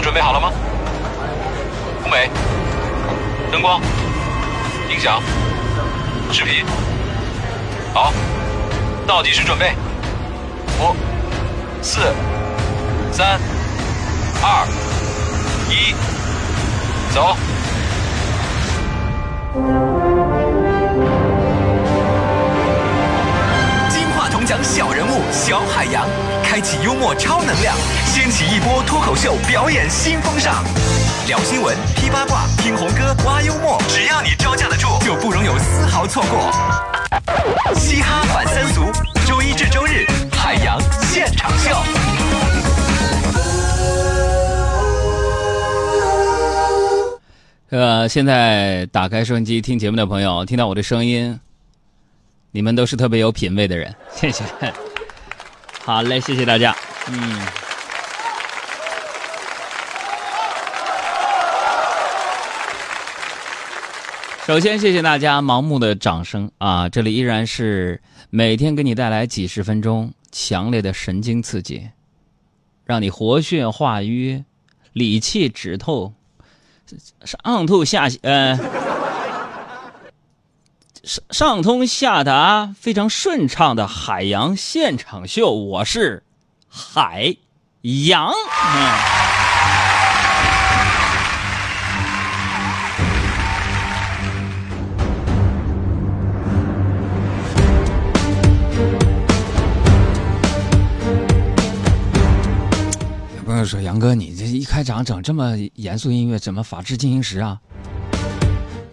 准备好了吗？舞美、灯光、音响、视频，好，倒计时准备，五、四、三、二、一，走。金话筒奖小人物小海洋，开启幽默超能量，掀起一波脱口秀表演新风尚。聊新闻、批八卦、听红歌、挖幽默，只要你招架得住，就不容有丝毫错过。嘻哈反三俗，周一至周日，海洋现场秀。呃，现在打开收音机听节目的朋友，听到我的声音，你们都是特别有品位的人，谢谢。好嘞，谢谢大家。嗯。首先，谢谢大家盲目的掌声啊！这里依然是每天给你带来几十分钟强烈的神经刺激，让你活血化瘀、理气止痛。上吐下呃，上上通下达，非常顺畅的海洋现场秀。我是海洋。嗯。说杨哥，你这一开场整这么严肃音乐，怎么法制进行时啊？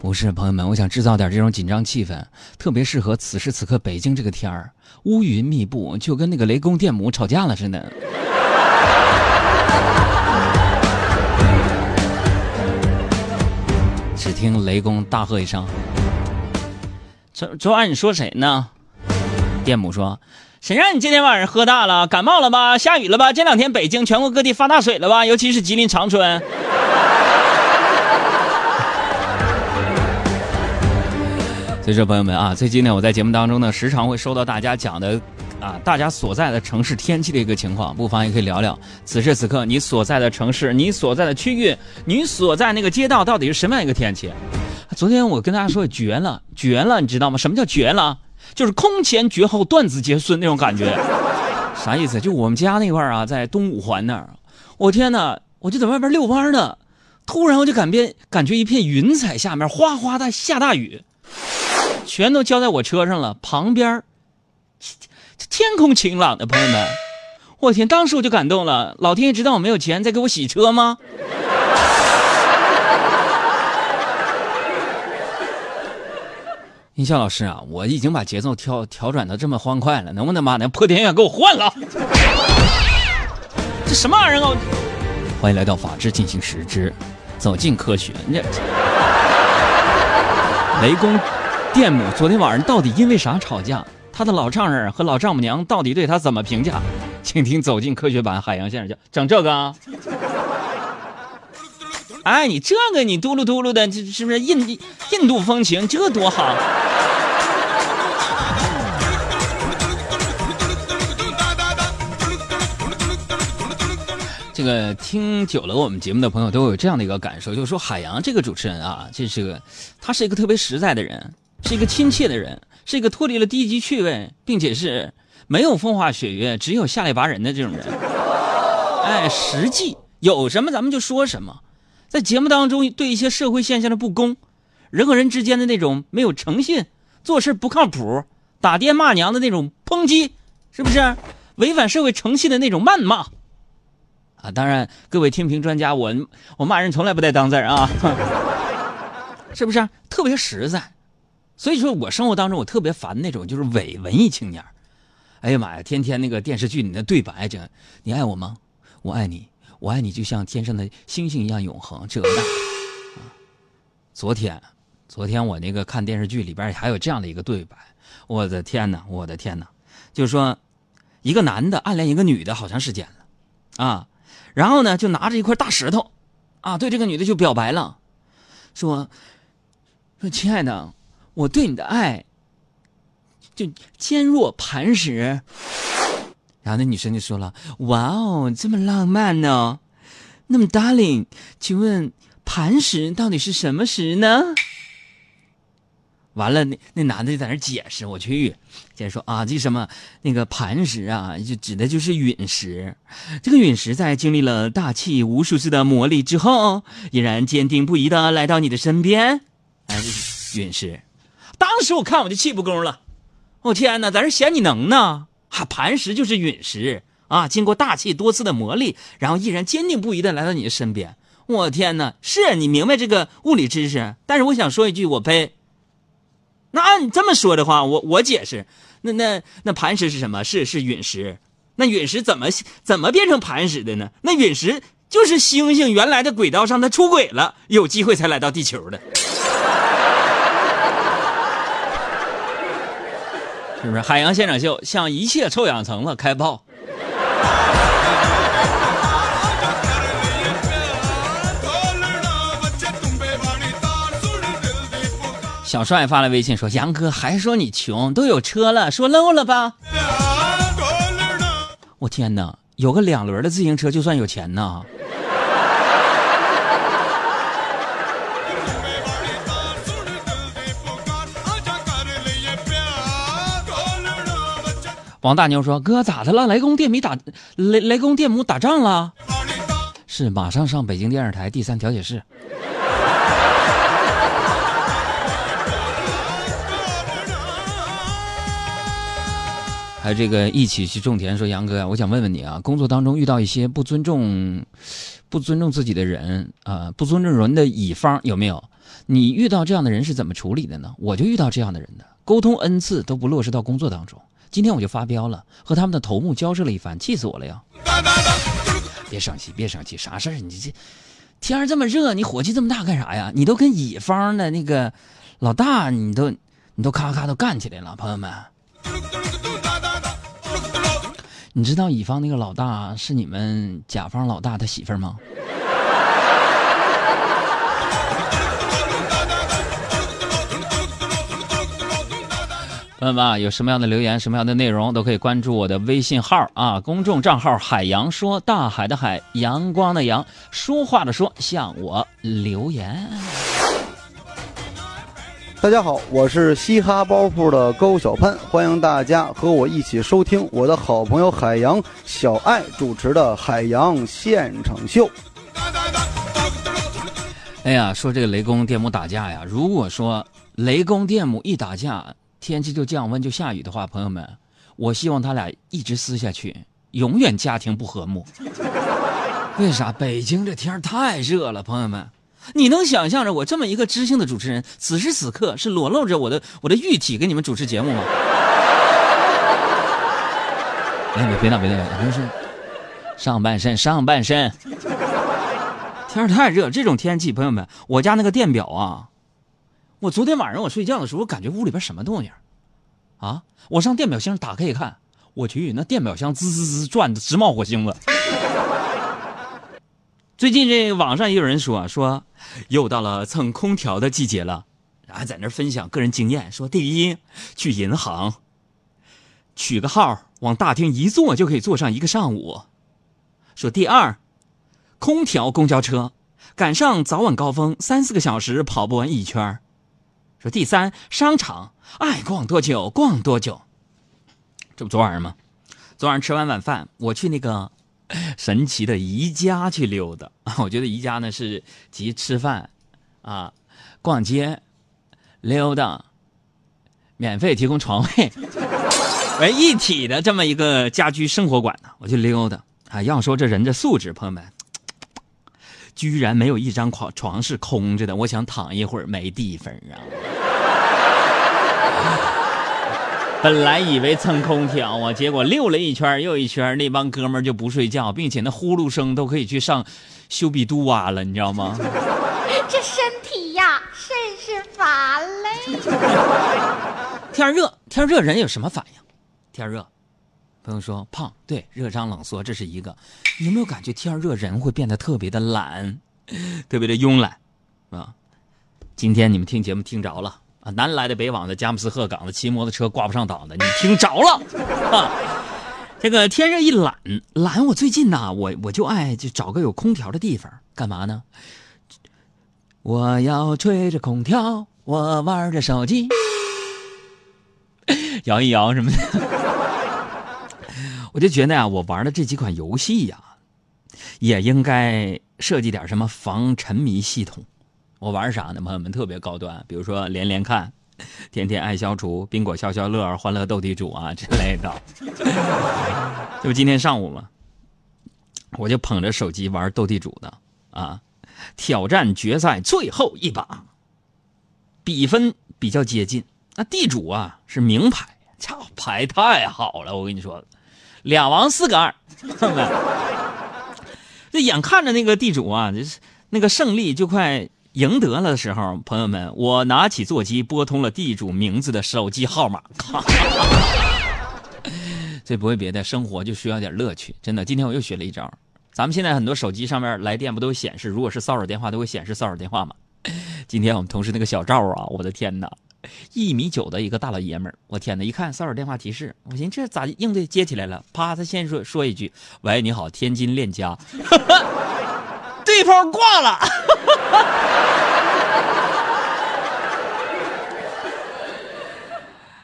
不是，朋友们，我想制造点这种紧张气氛，特别适合此时此刻北京这个天儿，乌云密布，就跟那个雷公电母吵架了似的。只听雷公大喝一声：“昨昨晚你说谁呢？”电母说。谁让你今天晚上喝大了？感冒了吧？下雨了吧？这两天北京全国各地发大水了吧？尤其是吉林长春。所以说，朋友们啊，最近呢，我在节目当中呢，时常会收到大家讲的啊，大家所在的城市天气的一个情况，不妨也可以聊聊。此时此刻，你所在的城市，你所在的区域，你所在那个街道，到底是什么样一个天气？昨天我跟大家说绝了，绝了，你知道吗？什么叫绝了？就是空前绝后，断子绝孙那种感觉，啥意思？就我们家那块儿啊，在东五环那儿，我天哪！我就在外边遛弯呢，突然我就感变，感觉一片云彩下面哗哗的下大雨，全都交在我车上了。旁边天空晴朗的，朋友们，我天！当时我就感动了，老天爷知道我没有钱，在给我洗车吗？音效老师啊，我已经把节奏调调转到这么欢快了，能不能把那破电源给我换了？这什么玩意儿啊！欢迎来到《法治进行时之走进科学》。雷公电母昨天晚上到底因为啥吵架？他的老丈人和老丈母娘到底对他怎么评价？请听《走进科学版》海洋先生讲整这个啊！哎，你这个你嘟噜嘟噜的，这是不是印印度风情？这多好！这个听久了我们节目的朋友都有这样的一个感受，就是说海洋这个主持人啊，这是个他是一个特别实在的人，是一个亲切的人，是一个脱离了低级趣味，并且是没有风花雪月，只有下里巴人的这种人。哎，实际有什么咱们就说什么。在节目当中，对一些社会现象的不公，人和人之间的那种没有诚信、做事不靠谱、打爹骂娘的那种抨击，是不是违反社会诚信的那种谩骂？啊，当然，各位听评专家，我我骂人从来不带当字啊，是不是特别实在？所以说我生活当中我特别烦那种就是伪文艺青年哎呀妈呀，天天那个电视剧里的对白，这你爱我吗？我爱你。我爱你就像天上的星星一样永恒，这那。昨天，昨天我那个看电视剧里边还有这样的一个对白，我的天哪，我的天哪，就是说，一个男的暗恋一个女的好长时间了，啊，然后呢就拿着一块大石头，啊，对这个女的就表白了，说，说亲爱的，我对你的爱，就坚若磐石。然后那女生就说了：“哇哦，这么浪漫呢，那么，darling，请问磐石到底是什么石呢？完了，那那男的就在那解释，我去，解释说啊，这什么那个磐石啊，就指的就是陨石。这个陨石在经历了大气无数次的磨砺之后，依然坚定不移的来到你的身边。哎，陨石。当时我看我就气不公了，我天哪，在这嫌你能呢？啊，磐石就是陨石啊，经过大气多次的磨砺，然后依然坚定不移的来到你的身边。我天哪，是你明白这个物理知识，但是我想说一句，我呸。那按你这么说的话，我我解释，那那那磐石是什么？是是陨石。那陨石怎么怎么变成磐石的呢？那陨石就是星星原来的轨道上它出轨了，有机会才来到地球的，是不是？海洋现场秀向一切臭氧层子开炮。小帅发来微信说：“杨哥还说你穷，都有车了，说漏了吧？” 我天哪，有个两轮的自行车就算有钱呐！王大牛说：“哥咋的了？雷公电米打雷雷公电母打仗了？是马上上北京电视台第三调解室。”还有这个一起去种田，说杨哥呀，我想问问你啊，工作当中遇到一些不尊重、不尊重自己的人啊，不尊重人的乙方有没有？你遇到这样的人是怎么处理的呢？我就遇到这样的人的，沟通 n 次都不落实到工作当中。今天我就发飙了，和他们的头目交涉了一番，气死我了呀！别生气，别生气，啥事儿？你这天儿这么热，你火气这么大干啥呀？你都跟乙方的那个老大，你都你都咔咔都干起来了，朋友们。你知道乙方那个老大是你们甲方老大他媳妇儿吗？朋友们，有什么样的留言、什么样的内容，都可以关注我的微信号啊，公众账号“海洋说”，大海的海，阳光的阳，说话的说，向我留言。大家好，我是嘻哈包袱的高小潘，欢迎大家和我一起收听我的好朋友海洋小爱主持的《海洋现场秀》。哎呀，说这个雷公电母打架呀，如果说雷公电母一打架，天气就降温就下雨的话，朋友们，我希望他俩一直撕下去，永远家庭不和睦。为啥？北京这天太热了，朋友们。你能想象着我这么一个知性的主持人，此时此刻是裸露着我的我的玉体给你们主持节目吗？哎，别别闹别闹，别是上半身上半身。天太热，这种天气，朋友们，我家那个电表啊，我昨天晚上我睡觉的时候，我感觉屋里边什么动静啊？我上电表箱打开一看，我去，那电表箱滋滋滋转的直冒火星子。最近这网上也有人说说，又到了蹭空调的季节了，然后在那分享个人经验，说第一，去银行取个号，往大厅一坐就可以坐上一个上午；说第二，空调公交车赶上早晚高峰，三四个小时跑不完一圈；说第三，商场爱逛多久逛多久。这不昨晚上吗？昨晚上吃完晚饭，我去那个。神奇的宜家去溜达！我觉得宜家呢是集吃饭、啊逛街、溜达、免费提供床位为 一体的这么一个家居生活馆呢。我去溜达啊！要说这人的素质，朋友们，居然没有一张床床是空着的。我想躺一会儿，没地方啊。本来以为蹭空调啊，结果溜了一圈又一圈，那帮哥们儿就不睡觉，并且那呼噜声都可以去上修比杜瓦了，你知道吗？这身体呀，甚是乏累。天热，天热，人有什么反应？天热，朋友说胖，对，热胀冷缩，这是一个。你有没有感觉天热人会变得特别的懒，特别的慵懒啊？今天你们听节目听着了。啊，南来的北往的，佳木斯鹤岗的，骑摩托车挂不上档的，你听着了啊！这个天热一懒懒，我最近呐，我我就爱就找个有空调的地方，干嘛呢？我要吹着空调，我玩着手机，摇一摇什么的。我就觉得呀，我玩的这几款游戏呀，也应该设计点什么防沉迷系统。我玩啥呢？朋友们特别高端，比如说连连看。天天爱消除、宾果消消乐、欢乐斗地主啊之类的，就今天上午嘛，我就捧着手机玩斗地主的啊，挑战决赛最后一把，比分比较接近。那地主啊是名牌，操牌太好了，我跟你说，俩王四个二，这 眼看着那个地主啊，就是那个胜利就快。赢得了的时候，朋友们，我拿起座机拨通了地主名字的手机号码。这不为别的，生活就需要点乐趣。真的，今天我又学了一招。咱们现在很多手机上面来电不都显示，如果是骚扰电话都会显示骚扰电话吗？今天我们同事那个小赵啊，我的天哪，一米九的一个大老爷们儿，我天哪，一看骚扰电话提示，我寻思这咋应对接起来了？啪，他先说说一句：“喂，你好，天津链家。”对方挂了。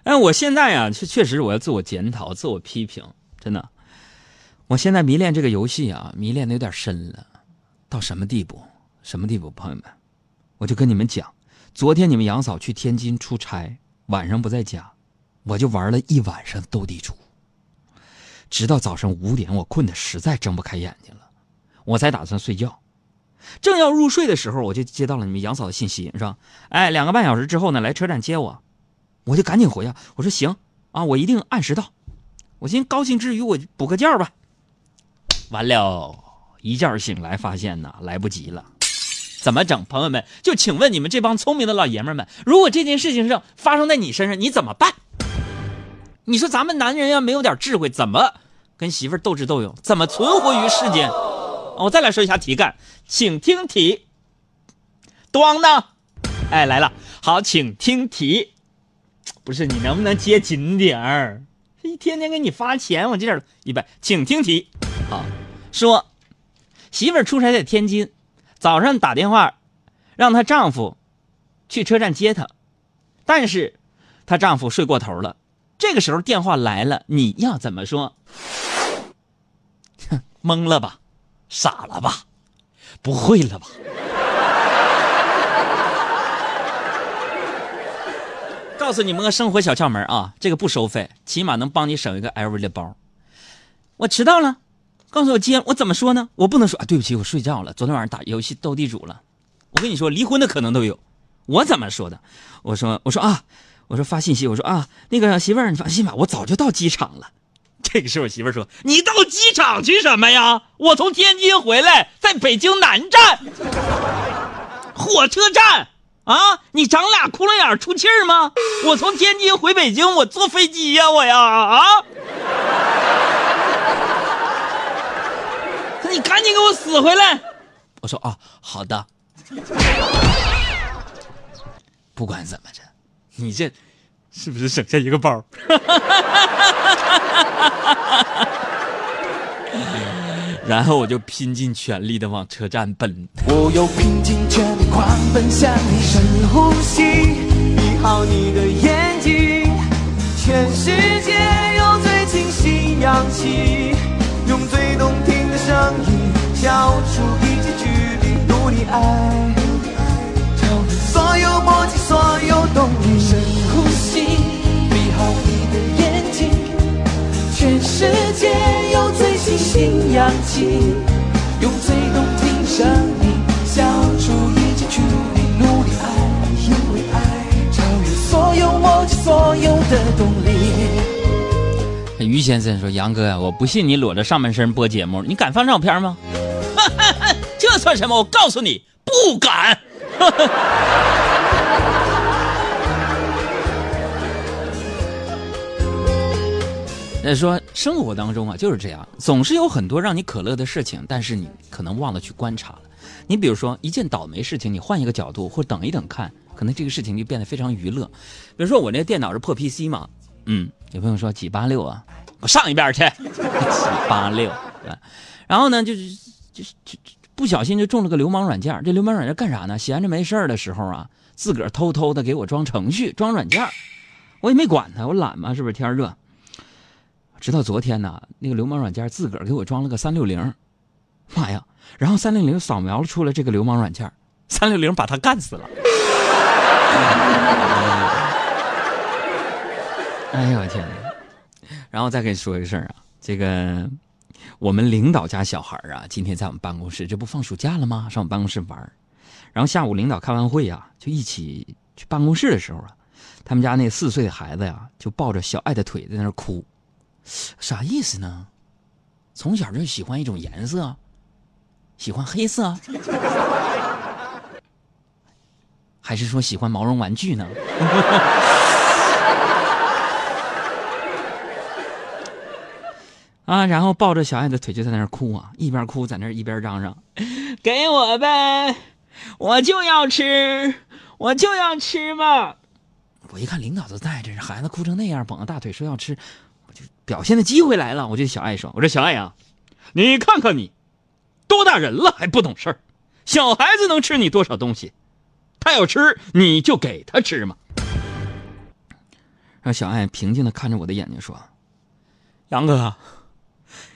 哎，我现在呀，确确实我要自我检讨、自我批评，真的。我现在迷恋这个游戏啊，迷恋的有点深了，到什么地步？什么地步？朋友们，我就跟你们讲，昨天你们杨嫂去天津出差，晚上不在家，我就玩了一晚上斗地主，直到早上五点，我困得实在睁不开眼睛了，我才打算睡觉。正要入睡的时候，我就接到了你们杨嫂的信息，是吧？哎，两个半小时之后呢，来车站接我，我就赶紧回啊。我说行啊，我一定按时到。我寻高兴之余，我补个觉吧。完了，一觉醒来发现呐，来不及了。怎么整？朋友们，就请问你们这帮聪明的老爷们们，如果这件事情上发生在你身上，你怎么办？你说咱们男人要没有点智慧，怎么跟媳妇斗智斗勇？怎么存活于世间？我再来说一下题干，请听题。咣呢，哎来了，好，请听题。不是你能不能接紧点儿？一天天给你发钱，我这点一百，请听题。好，说媳妇儿出差在天津，早上打电话让她丈夫去车站接她，但是她丈夫睡过头了。这个时候电话来了，你要怎么说？哼，懵了吧？傻了吧？不会了吧？告诉你们个生活小窍门啊，这个不收费，起码能帮你省一个 LV 的包。我迟到了，告诉我接，我怎么说呢？我不能说啊，对不起，我睡觉了，昨天晚上打游戏斗地主了。我跟你说，离婚的可能都有。我怎么说的？我说，我说啊，我说发信息，我说啊，那个媳妇儿，你放心吧，我早就到机场了。这个时候，我媳妇说：“你到机场去什么呀？我从天津回来，在北京南站火车站啊！你长俩窟窿眼出气儿吗？我从天津回北京，我坐飞机呀，我呀啊！你赶紧给我死回来！”我说：“啊，好的。”不管怎么着，你这是不是省下一个包？然后我就拼尽全力的往车站奔。我又拼尽全力狂奔向你，深呼吸，闭好你的眼睛，全世界有最清新氧气，用最动听的声音消除一切距离，努力爱，新氧气，用最动听声音消除一切距离，努力爱，因为爱超越所有默契，所有的动力。于先生说：“杨哥呀，我不信你裸着上半身播节目，你敢放照片吗？这算什么？我告诉你，不敢。那说生活当中啊就是这样，总是有很多让你可乐的事情，但是你可能忘了去观察了。你比如说一件倒霉事情，你换一个角度或等一等看，可能这个事情就变得非常娱乐。比如说我那电脑是破 PC 嘛，嗯，有朋友说几八六啊，我上一边去，几八六，啊，然后呢，就是就是就就不小心就中了个流氓软件。这流氓软件干啥呢？闲着没事儿的时候啊，自个儿偷偷的给我装程序、装软件，我也没管他，我懒嘛，是不是？天热。直到昨天呢，那个流氓软件自个儿给我装了个三六零，妈呀！然后三六零扫描出了这个流氓软件，三六零把他干死了。哎呦我天哪！然后再跟你说一个事啊，这个我们领导家小孩啊，今天在我们办公室，这不放暑假了吗？上我们办公室玩儿然后下午领导开完会啊，就一起去办公室的时候啊，他们家那四岁的孩子呀，就抱着小爱的腿在那儿哭，啥意思呢？从小就喜欢一种颜色，喜欢黑色，还是说喜欢毛绒玩具呢？啊，然后抱着小爱的腿就在那儿哭啊，一边哭在那儿一边嚷嚷：“给我呗，我就要吃，我就要吃嘛！”我一看领导都在这，孩子哭成那样，绷着大腿说要吃，就表现的机会来了。我就小爱说：“我说小爱呀、你看看你，多大人了还不懂事儿，小孩子能吃你多少东西？他要吃你就给他吃嘛。”让小爱平静的看着我的眼睛说：“杨哥。”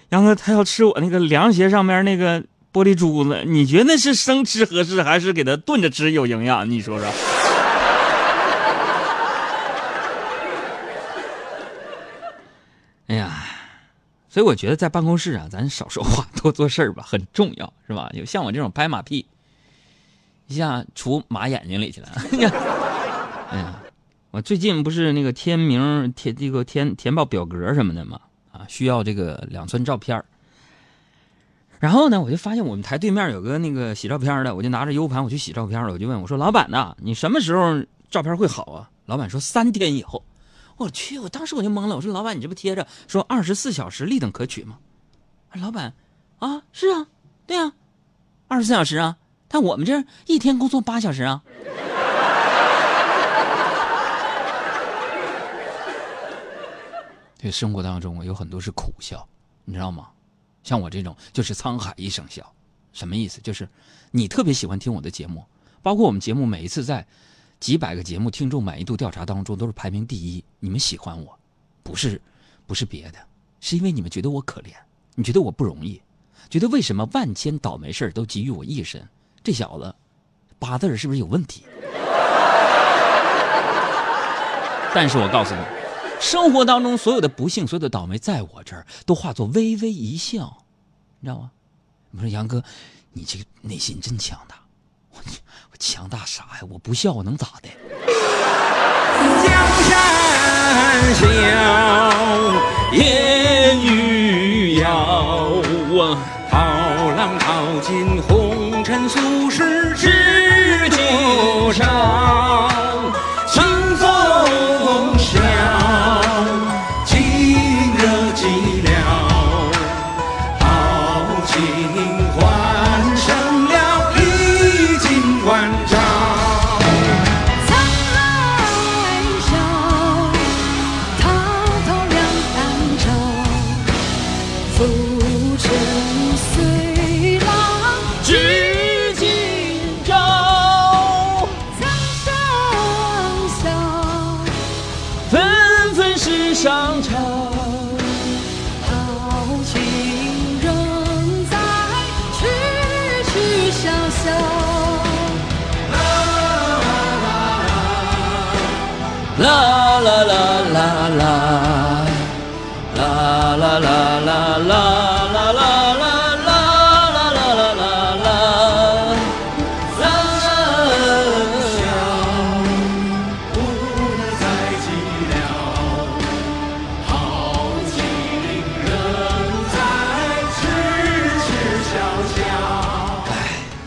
杨哥，他要吃我那个凉鞋上面那个玻璃珠子，你觉得是生吃合适，还是给他炖着吃有营养？你说说。所以我觉得在办公室啊，咱少说话，多做事儿吧，很重要，是吧？有像我这种拍马屁，一下杵马眼睛里去了。哎呀，我最近不是那个填名填这个填填报表格什么的吗？啊，需要这个两寸照片然后呢，我就发现我们台对面有个那个洗照片的，我就拿着 U 盘我去洗照片了。我就问我说：“老板呐，你什么时候照片会好啊？”老板说：“三天以后。”我去，我当时我就懵了。我说：“老板，你这不贴着说二十四小时立等可取吗？”老板，啊，是啊，对啊，二十四小时啊。但我们这一天工作八小时啊。对，生活当中有很多是苦笑，你知道吗？像我这种就是沧海一声笑，什么意思？就是你特别喜欢听我的节目，包括我们节目每一次在几百个节目听众满意度调查当中都是排名第一。你们喜欢我，不是不是别的，是因为你们觉得我可怜，你觉得我不容易，觉得为什么万千倒霉事都集于我一身？这小子八字是不是有问题？但是我告诉你。生活当中所有的不幸、所有的倒霉，在我这儿都化作微微一笑，你知道吗？我说杨哥，你这个内心真强大。我我强大啥呀？我不笑我能咋的？江山笑，烟雨遥 Love.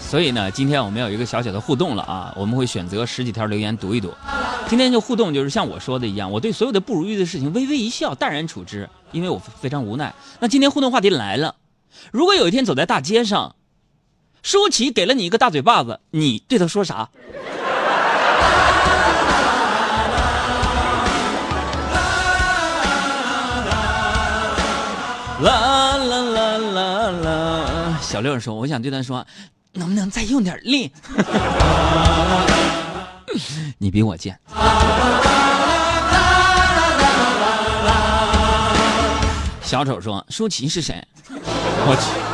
所以呢，今天我们有一个小小的互动了啊，我们会选择十几条留言读一读。今天就互动，就是像我说的一样，我对所有的不如意的事情微微一笑，淡然处之，因为我非常无奈。那今天互动话题来了，如果有一天走在大街上，舒淇给了你一个大嘴巴子，你对他说啥？啦啦啦啦啦。小六说：“我想对他说，能不能再用点力？你比我贱。”小丑说：“舒淇是谁？”我去。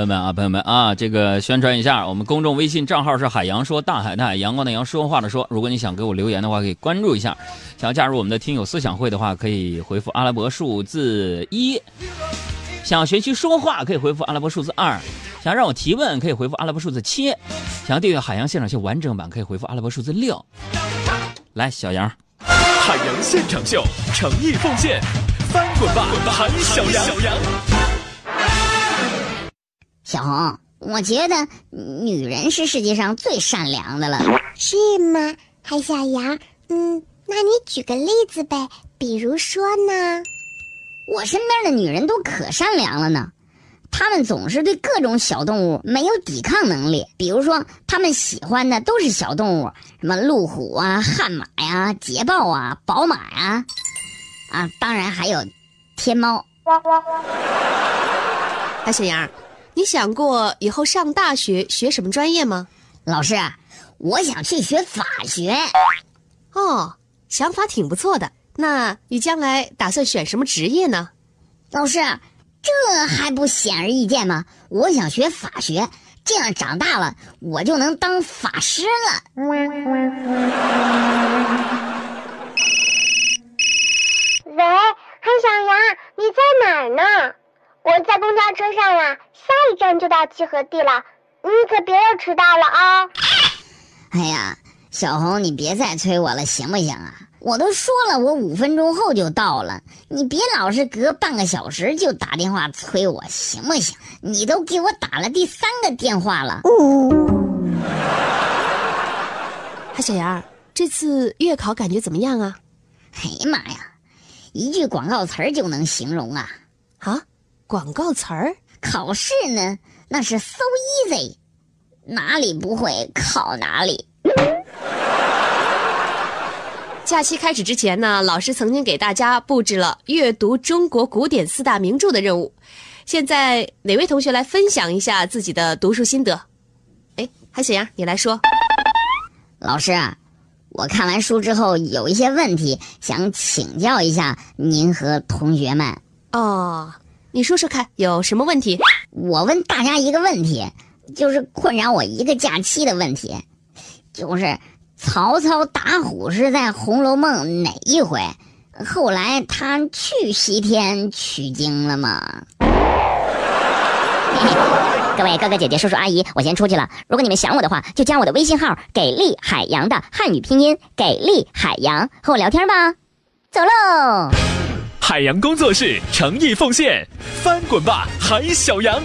朋友们啊，朋友们啊，这个宣传一下，我们公众微信账号是海洋说大海的海阳光的阳说话的说。如果你想给我留言的话，可以关注一下。想要加入我们的听友思想会的话，可以回复阿拉伯数字一。想要学习说话，可以回复阿拉伯数字二；想要让我提问，可以回复阿拉伯数字七；想要订阅海洋现场秀完整版，可以回复阿拉伯数字六。来，小杨，海洋现场秀，诚意奉献，翻滚吧，滚吧海小羊！小红，我觉得女人是世界上最善良的了。是吗？海小羊，嗯，那你举个例子呗？比如说呢？我身边的女人都可善良了呢，她们总是对各种小动物没有抵抗能力。比如说，她们喜欢的都是小动物，什么路虎啊、悍马呀、捷豹啊、宝马呀，啊，当然还有天猫。海 小杨，你想过以后上大学学什么专业吗？老师，我想去学法学。哦，想法挺不错的。那你将来打算选什么职业呢？老师，这还不显而易见吗？我想学法学，这样长大了我就能当法师了。喂，韩小羊，你在哪儿呢？我在公交车上啊，下一站就到七合地了，你可别又迟到了啊！哎呀，小红，你别再催我了，行不行啊？我都说了，我五分钟后就到了，你别老是隔半个小时就打电话催我，行不行？你都给我打了第三个电话了。哎 小杨，这次月考感觉怎么样啊？哎呀妈呀，一句广告词儿就能形容啊！啊，广告词儿？考试呢，那是 so easy，哪里不会考哪里。假期开始之前呢，老师曾经给大家布置了阅读中国古典四大名著的任务。现在哪位同学来分享一下自己的读书心得？哎，海小杨，你来说。老师，我看完书之后有一些问题想请教一下您和同学们。哦，你说说看，有什么问题？我问大家一个问题，就是困扰我一个假期的问题，就是曹操打虎是在《红楼梦》哪一回？后来他去西天取经了吗？各位哥哥姐姐、叔叔阿姨，我先出去了。如果你们想我的话，就加我的微信号“给力海洋”的汉语拼音“给力海洋”，和我聊天吧。走喽！海洋工作室诚意奉献，翻滚吧，海小羊！